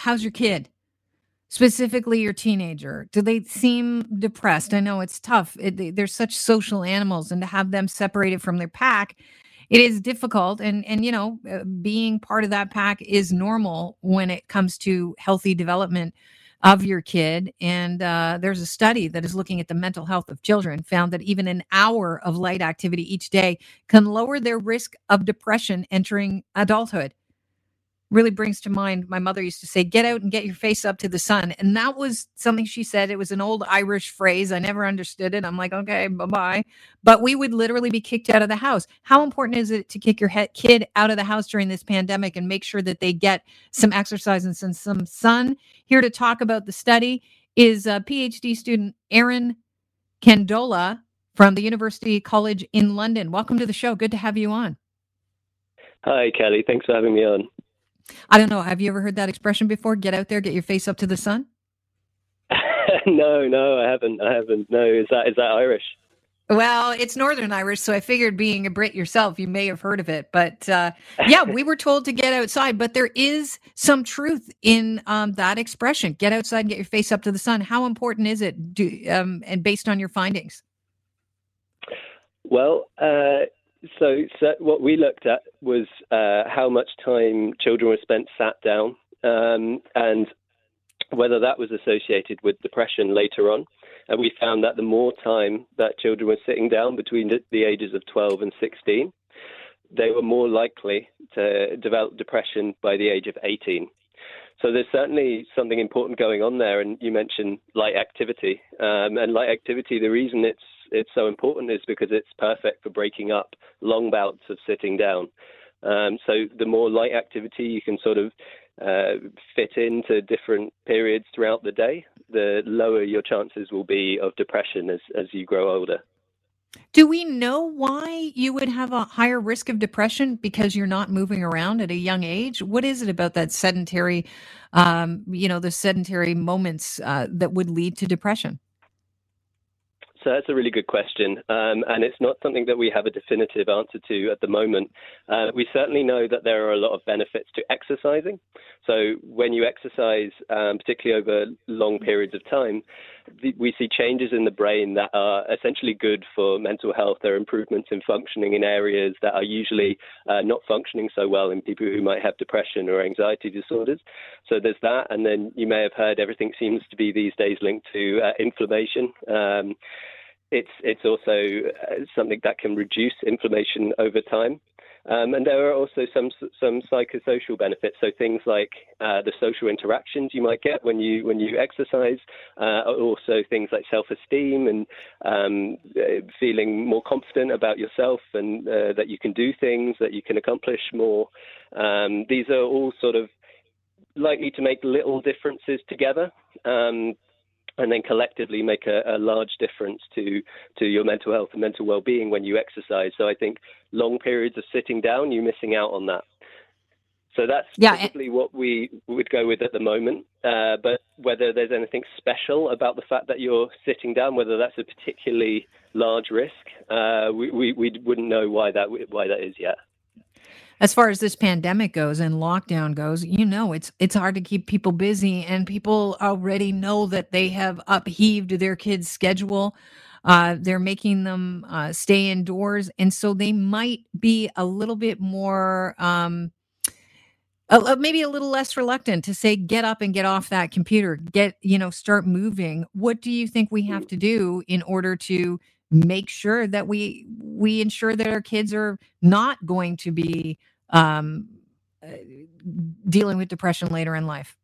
how's your kid? Specifically, your teenager. Do they seem depressed? I know it's tough. It, they're such social animals, and to have them separated from their pack, it is difficult. And and you know, uh, being part of that pack is normal when it comes to healthy development of your kid. And uh, there's a study that is looking at the mental health of children, found that even an hour of light activity each day can lower their risk of depression entering adulthood really brings to mind my mother used to say get out and get your face up to the sun and that was something she said. It was an old irish phrase. I never understood it. I'm like okay bye-bye. But we would literally be kicked out of the house. How important is it to kick your he- kid out of the house during this pandemic and make sure that they get some exercise and some, some sun? Here to talk about the study is a phd student Aaron Kandola from the university college in london. Welcome to the show. Good to have you on. Hi, Kelly. Thanks for having me on. I don't know. Have you ever heard that expression before? Get out there, get your face up to the sun. no, no, I haven't. I haven't. No, is that is that Irish? Well, it's Northern Irish, so I figured being a Brit yourself, you may have heard of it. But uh, yeah, we were told to get outside, but there is some truth in um, that expression: "Get outside and get your face up to the sun." How important is it? Do, um, and based on your findings? Well, uh, so, so, what we looked at was uh, how much time children were spent sat down um, and whether that was associated with depression later on. And we found that the more time that children were sitting down between the, ages of 12 and 16, they were more likely to develop depression by the age of 18. So there's certainly something important going on there. And you mentioned light activity. Um, and light activity, the reason it's it's so important is because it's perfect for breaking up long bouts of sitting down. Um, so the more light activity you can sort of uh, fit into different periods throughout the day, the lower your chances will be of depression as, as you grow older. Do we know why you would have a higher risk of depression because you're not moving around at a young age? What is it about that sedentary, um, you know, the sedentary moments uh, that would lead to depression? So that's a really good question, um, and it's not something that we have a definitive answer to at the moment. Uh, we certainly know that there are a lot of benefits to exercising. So when you exercise, um, particularly over long periods of time, we see changes in the brain that are essentially good for mental health. There are improvements in functioning in areas that are usually uh, not functioning so well in people who might have depression or anxiety disorders. So there's that, and then you may have heard everything seems to be these days linked to uh, inflammation. Um, it's it's also uh, something that can reduce inflammation over time. Um, and there are also some some psychosocial benefits. So things like uh, the social interactions you might get when you when you exercise, uh, also things like self-esteem and um, uh, feeling more confident about yourself and uh, that you can do things, that you can accomplish more. Um, these are all sort of likely to make little differences together. Um, and then collectively make a, a, large difference to to your mental health and mental well-being when you exercise. So I think long periods of sitting down, you're missing out on that. So that's yeah, probably what we would go with at the moment. Uh, but whether there's anything special about the fact that you're sitting down, whether that's a particularly large risk, uh, we, we, we wouldn't know why that why that is yet as far as this pandemic goes and lockdown goes, you know, it's it's hard to keep people busy, and people already know that they have upheaved their kids' schedule. Uh, they're making them uh, stay indoors, and so they might be a little bit more. Um, maybe a little less reluctant to say get up and get off that computer get you know start moving what do you think we have to do in order to make sure that we we ensure that our kids are not going to be um, uh, dealing with depression later in life?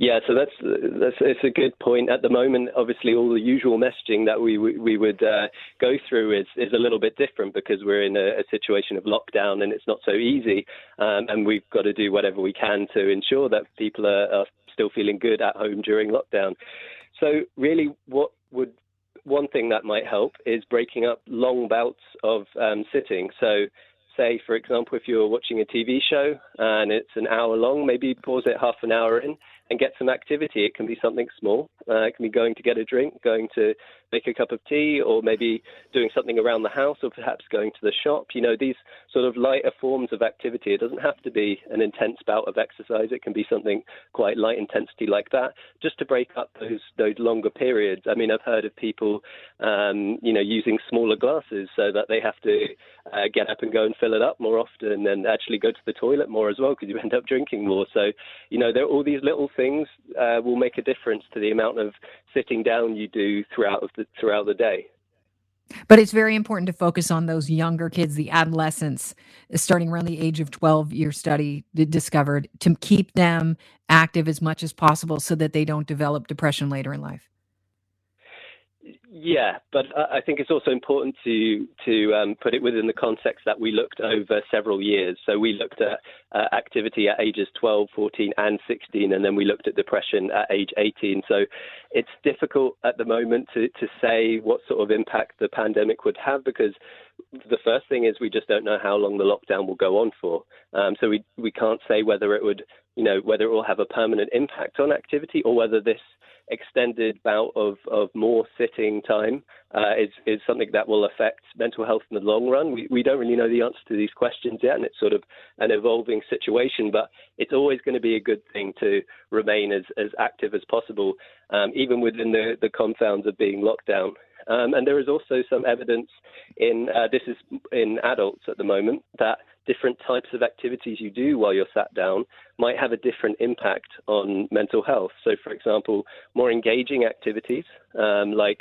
Yeah, so that's that's it's a good point. At the moment, obviously, all the usual messaging that we we would uh, go through is is a little bit different because we're in a, a situation of lockdown and it's not so easy, um, and we've got to do whatever we can to ensure that people are, are still feeling good at home during lockdown. So, really, what would one thing that might help is breaking up long bouts of um, sitting. So say, for example, if you're watching a TV show and it's an hour long, maybe pause it half an hour in and get some activity. It can be something small. Uh, it can be going to get a drink, going to make a cup of tea, or maybe doing something around the house, or perhaps going to the shop. You know, these sort of lighter forms of activity. It doesn't have to be an intense bout of exercise. It can be something quite light intensity like that, just to break up those those longer periods. I mean, I've heard of people, um, you know, using smaller glasses so that they have to uh, get up and go and fill it up more often, and actually go to the toilet more as well because you end up drinking more. So, you know, there are all these little things uh, will make a difference to the amount of sitting down you do throughout the throughout the day. But it's very important to focus on those younger kids, the adolescents, starting around the age of 12, your study discovered, to keep them active as much as possible so that they don't develop depression later in life. Yeah, but I think it's also important to to um, put it within the context that we looked over several years. So we looked at uh, activity at ages 12, 14, and 16, and then we looked at depression at age 18. So it's difficult at the moment to to say what sort of impact the pandemic would have because the first thing is we just don't know how long the lockdown will go on for. Um, so we we can't say whether it would you know whether it will have a permanent impact on activity or whether this extended bout of, of more sitting time uh, is, is something that will affect mental health in the long run. We, we don't really know the answer to these questions yet, and it's sort of an evolving situation, but it's always going to be a good thing to remain as, as active as possible, um, even within the, the confounds of being locked down. Um, and there is also some evidence in uh, this is in adults at the moment that different types of activities you do while you're sat down might have a different impact on mental health. So, for example, more engaging activities um, like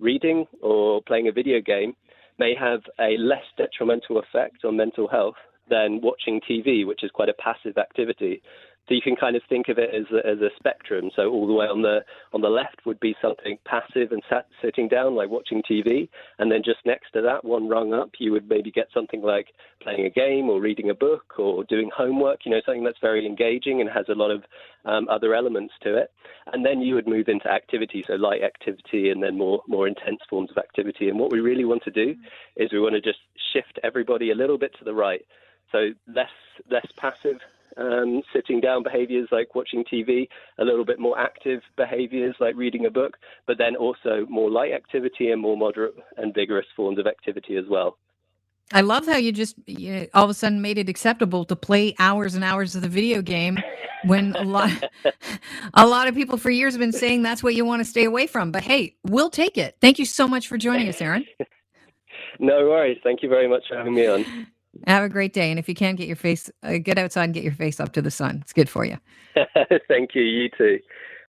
reading or playing a video game may have a less detrimental effect on mental health than watching TV, which is quite a passive activity. So you can kind of think of it as a, as a spectrum. So all the way on the on the left would be something passive and sat, sitting down, like watching TV, and then just next to that, one rung up, you would maybe get something like playing a game or reading a book or doing homework. You know, something that's very engaging and has a lot of um, other elements to it. And then you would move into activity, so light activity, and then more more intense forms of activity. And what we really want to do is we want to just shift everybody a little bit to the right. So less less passive um, sitting down behaviors like watching TV, a little bit more active behaviors like reading a book, but then also more light activity and more moderate and vigorous forms of activity as well. I love how you just you all of a sudden made it acceptable to play hours and hours of the video game when a lot a lot of people for years have been saying that's what you want to stay away from. But hey, we'll take it. Thank you so much for joining us, Aaron. no worries. Thank you very much for having me on. Have a great day. And if you can, get your face, uh, get outside and get your face up to the sun. It's good for you. Thank you. You too.